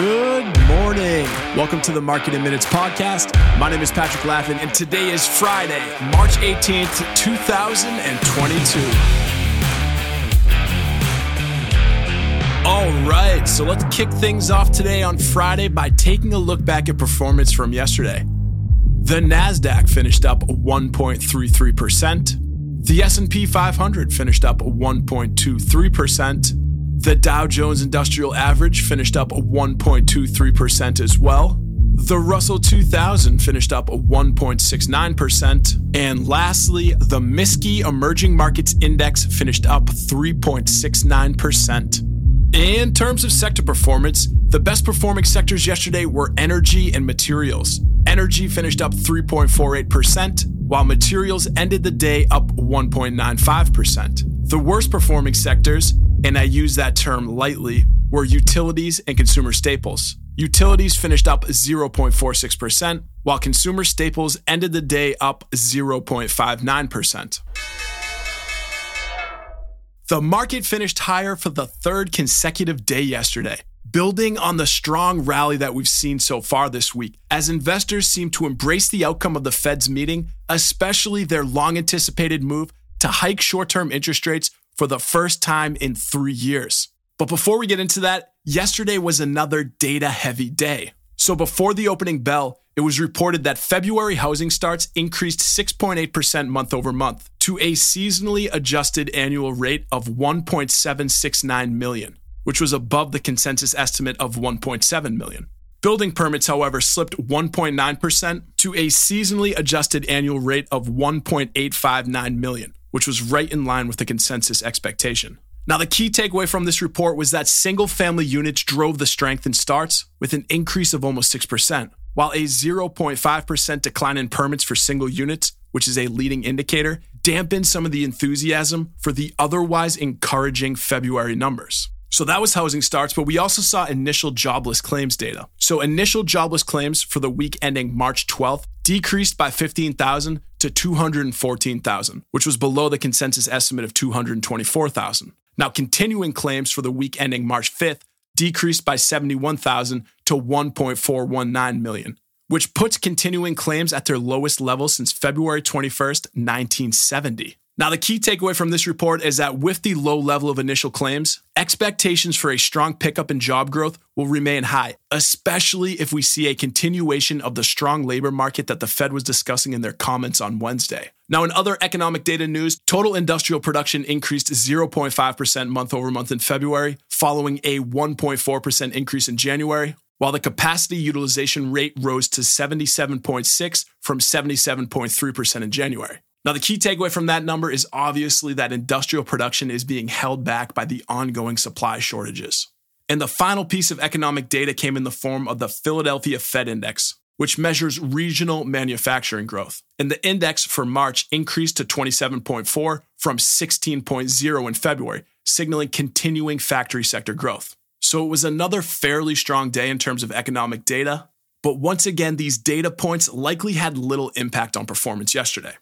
Good morning. Welcome to the Market in Minutes podcast. My name is Patrick Laffin, and today is Friday, March 18th, 2022. All right, so let's kick things off today on Friday by taking a look back at performance from yesterday. The Nasdaq finished up 1.33%. The S&P 500 finished up 1.23%. The Dow Jones Industrial Average finished up 1.23% as well. The Russell 2000 finished up 1.69%. And lastly, the MSCI Emerging Markets Index finished up 3.69%. In terms of sector performance, the best performing sectors yesterday were energy and materials. Energy finished up 3.48%, while materials ended the day up 1.95%. The worst performing sectors, and I use that term lightly, were utilities and consumer staples. Utilities finished up 0.46%, while consumer staples ended the day up 0.59%. The market finished higher for the third consecutive day yesterday, building on the strong rally that we've seen so far this week, as investors seem to embrace the outcome of the Fed's meeting, especially their long anticipated move to hike short term interest rates for the first time in three years. But before we get into that, yesterday was another data heavy day. So before the opening bell, it was reported that February housing starts increased 6.8% month over month to a seasonally adjusted annual rate of 1.769 million, which was above the consensus estimate of 1.7 million. Building permits, however, slipped 1.9% to a seasonally adjusted annual rate of 1.859 million, which was right in line with the consensus expectation. Now, the key takeaway from this report was that single family units drove the strength in starts with an increase of almost 6%, while a 0.5% decline in permits for single units, which is a leading indicator, dampened some of the enthusiasm for the otherwise encouraging February numbers. So that was housing starts, but we also saw initial jobless claims data. So initial jobless claims for the week ending March 12th decreased by 15,000 to 214,000, which was below the consensus estimate of 224,000. Now, continuing claims for the week ending March 5th decreased by 71,000 to 1.419 million, which puts continuing claims at their lowest level since February 21st, 1970. Now, the key takeaway from this report is that with the low level of initial claims, expectations for a strong pickup in job growth will remain high, especially if we see a continuation of the strong labor market that the Fed was discussing in their comments on Wednesday. Now, in other economic data news, total industrial production increased 0.5% month over month in February, following a 1.4% increase in January, while the capacity utilization rate rose to 77.6 from 77.3% in January. Now, the key takeaway from that number is obviously that industrial production is being held back by the ongoing supply shortages. And the final piece of economic data came in the form of the Philadelphia Fed Index, which measures regional manufacturing growth. And the index for March increased to 27.4 from 16.0 in February, signaling continuing factory sector growth. So it was another fairly strong day in terms of economic data. But once again, these data points likely had little impact on performance yesterday.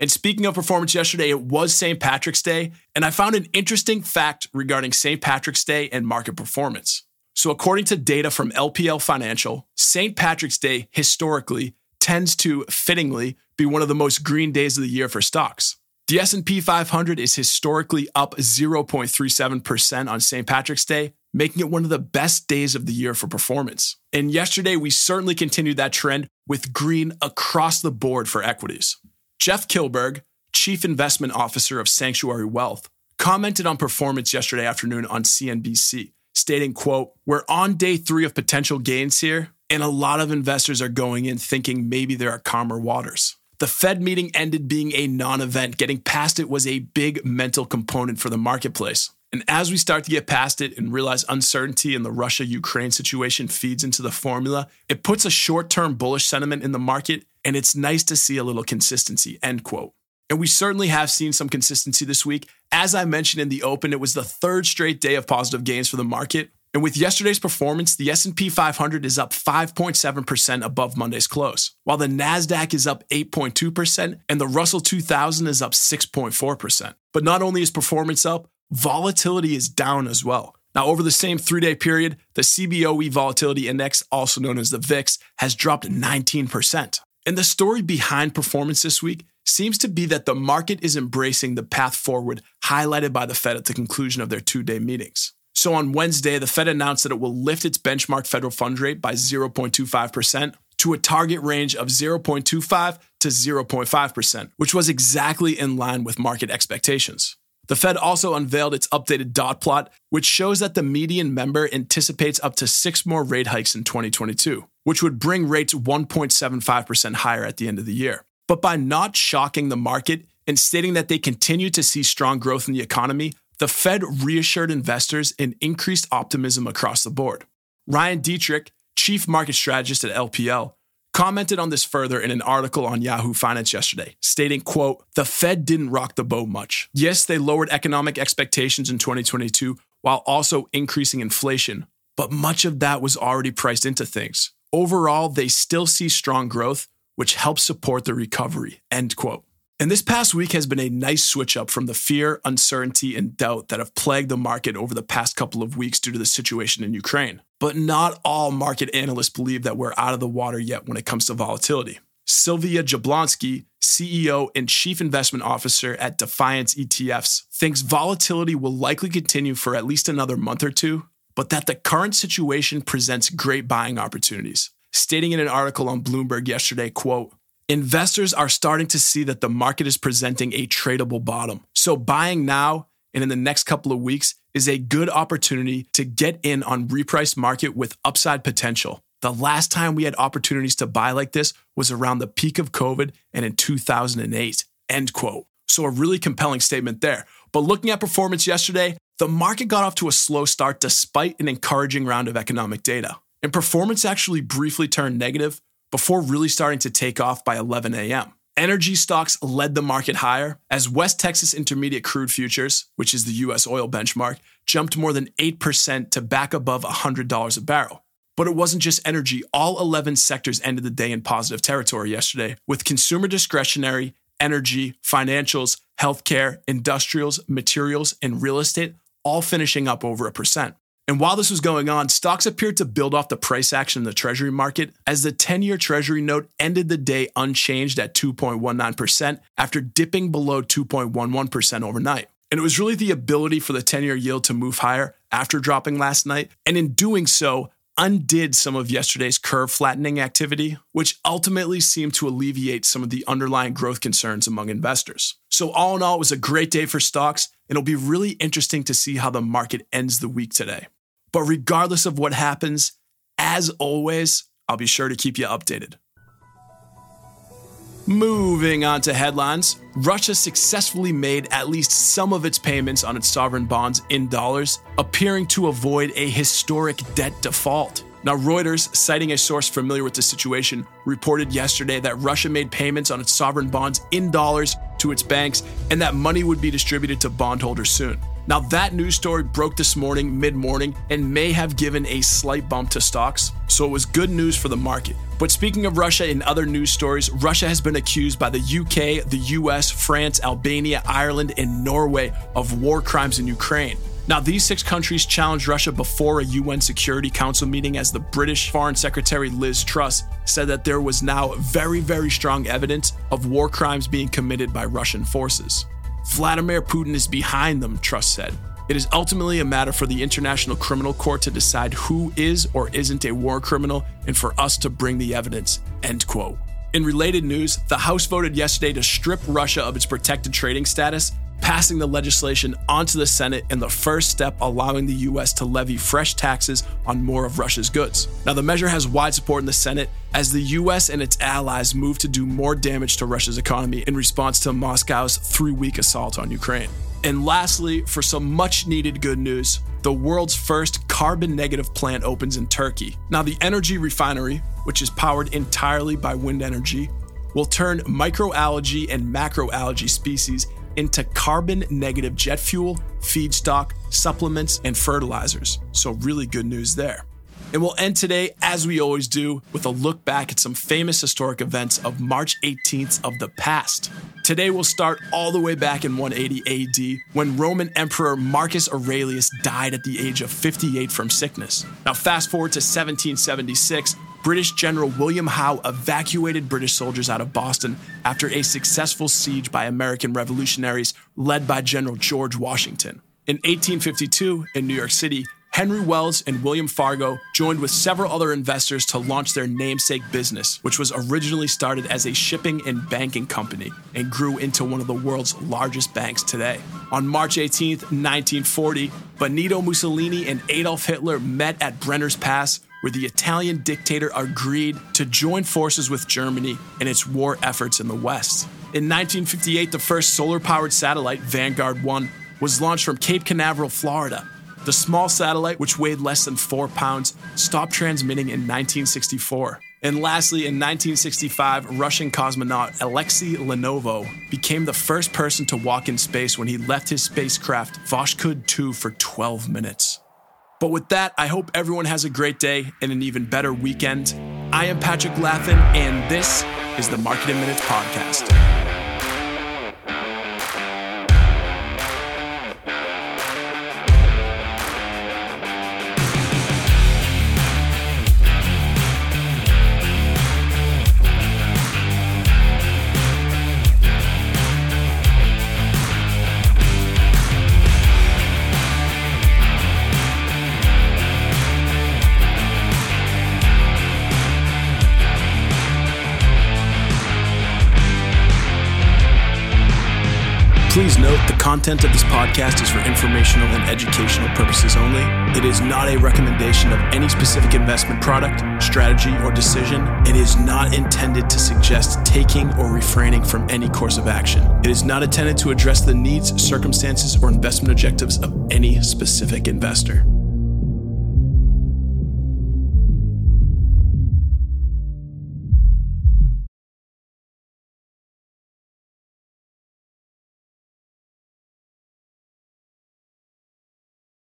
And speaking of performance yesterday, it was St. Patrick's Day, and I found an interesting fact regarding St. Patrick's Day and market performance. So, according to data from LPL Financial, St. Patrick's Day historically tends to fittingly be one of the most green days of the year for stocks. The S&P 500 is historically up 0.37% on St. Patrick's Day, making it one of the best days of the year for performance. And yesterday we certainly continued that trend with green across the board for equities. Jeff Kilburg, Chief Investment Officer of Sanctuary Wealth, commented on performance yesterday afternoon on CNBC, stating, quote, We're on day three of potential gains here, and a lot of investors are going in thinking maybe there are calmer waters. The Fed meeting ended being a non event. Getting past it was a big mental component for the marketplace. And as we start to get past it and realize uncertainty in the Russia Ukraine situation feeds into the formula, it puts a short term bullish sentiment in the market, and it's nice to see a little consistency. End quote. And we certainly have seen some consistency this week. As I mentioned in the open, it was the third straight day of positive gains for the market. And with yesterday's performance, the S&P 500 is up 5.7% above Monday's close, while the Nasdaq is up 8.2% and the Russell 2000 is up 6.4%. But not only is performance up, volatility is down as well. Now, over the same three day period, the CBOE Volatility Index, also known as the VIX, has dropped 19%. And the story behind performance this week seems to be that the market is embracing the path forward highlighted by the Fed at the conclusion of their two day meetings. So on Wednesday, the Fed announced that it will lift its benchmark federal fund rate by 0.25% to a target range of 0.25 to 0.5%, which was exactly in line with market expectations. The Fed also unveiled its updated dot plot, which shows that the median member anticipates up to six more rate hikes in 2022, which would bring rates 1.75% higher at the end of the year. But by not shocking the market and stating that they continue to see strong growth in the economy, the Fed reassured investors and increased optimism across the board. Ryan Detrick, chief market strategist at LPL, commented on this further in an article on Yahoo Finance yesterday, stating, quote, "The Fed didn't rock the boat much. Yes, they lowered economic expectations in 2022 while also increasing inflation, but much of that was already priced into things. Overall, they still see strong growth, which helps support the recovery." End quote. And this past week has been a nice switch up from the fear, uncertainty, and doubt that have plagued the market over the past couple of weeks due to the situation in Ukraine. But not all market analysts believe that we're out of the water yet when it comes to volatility. Sylvia Jablonski, CEO and Chief Investment Officer at Defiance ETFs, thinks volatility will likely continue for at least another month or two, but that the current situation presents great buying opportunities. Stating in an article on Bloomberg yesterday, quote, investors are starting to see that the market is presenting a tradable bottom. So buying now and in the next couple of weeks is a good opportunity to get in on repriced market with upside potential. The last time we had opportunities to buy like this was around the peak of COVID and in 2008. End quote. So a really compelling statement there. But looking at performance yesterday, the market got off to a slow start despite an encouraging round of economic data. And performance actually briefly turned negative before really starting to take off by 11 a.m. Energy stocks led the market higher as West Texas Intermediate Crude Futures, which is the US oil benchmark, jumped more than 8% to back above $100 a barrel. But it wasn't just energy. All 11 sectors ended the day in positive territory yesterday, with consumer discretionary, energy, financials, healthcare, industrials, materials, and real estate all finishing up over a percent. And while this was going on, stocks appeared to build off the price action in the Treasury market as the 10 year Treasury note ended the day unchanged at 2.19% after dipping below 2.11% overnight. And it was really the ability for the 10 year yield to move higher after dropping last night, and in doing so, undid some of yesterday's curve flattening activity, which ultimately seemed to alleviate some of the underlying growth concerns among investors. So, all in all, it was a great day for stocks, it'll be really interesting to see how the market ends the week today. But regardless of what happens, as always, I'll be sure to keep you updated. Moving on to headlines, Russia successfully made at least some of its payments on its sovereign bonds in dollars, appearing to avoid a historic debt default. Now, Reuters, citing a source familiar with the situation, reported yesterday that Russia made payments on its sovereign bonds in dollars to its banks and that money would be distributed to bondholders soon. Now, that news story broke this morning, mid morning, and may have given a slight bump to stocks, so it was good news for the market. But speaking of Russia in other news stories, Russia has been accused by the UK, the US, France, Albania, Ireland, and Norway of war crimes in Ukraine. Now, these six countries challenged Russia before a UN Security Council meeting as the British Foreign Secretary Liz Truss said that there was now very, very strong evidence of war crimes being committed by Russian forces. Vladimir Putin is behind them, Truss said. It is ultimately a matter for the International Criminal Court to decide who is or isn't a war criminal and for us to bring the evidence. End quote. In related news, the House voted yesterday to strip Russia of its protected trading status passing the legislation onto the Senate in the first step allowing the U.S. to levy fresh taxes on more of Russia's goods. Now, the measure has wide support in the Senate as the U.S. and its allies move to do more damage to Russia's economy in response to Moscow's three week assault on Ukraine. And lastly, for some much needed good news, the world's first carbon negative plant opens in Turkey. Now, the energy refinery, which is powered entirely by wind energy, will turn microalgae and macroalgae species into carbon negative jet fuel, feedstock, supplements, and fertilizers. So, really good news there. And we'll end today, as we always do, with a look back at some famous historic events of March 18th of the past. Today, we'll start all the way back in 180 AD when Roman Emperor Marcus Aurelius died at the age of 58 from sickness. Now, fast forward to 1776. British General William Howe evacuated British soldiers out of Boston after a successful siege by American revolutionaries led by General George Washington. In 1852, in New York City, Henry Wells and William Fargo joined with several other investors to launch their namesake business, which was originally started as a shipping and banking company and grew into one of the world's largest banks today. On March 18, 1940, Benito Mussolini and Adolf Hitler met at Brenner's Pass, where the Italian dictator agreed to join forces with Germany in its war efforts in the West. In 1958, the first solar powered satellite, Vanguard 1, was launched from Cape Canaveral, Florida the small satellite, which weighed less than four pounds, stopped transmitting in 1964. And lastly, in 1965, Russian cosmonaut Alexei Leonov became the first person to walk in space when he left his spacecraft Voskhod 2 for 12 minutes. But with that, I hope everyone has a great day and an even better weekend. I am Patrick Laffin, and this is the Market in Minutes Podcast. Note the content of this podcast is for informational and educational purposes only. It is not a recommendation of any specific investment product, strategy, or decision. It is not intended to suggest taking or refraining from any course of action. It is not intended to address the needs, circumstances, or investment objectives of any specific investor.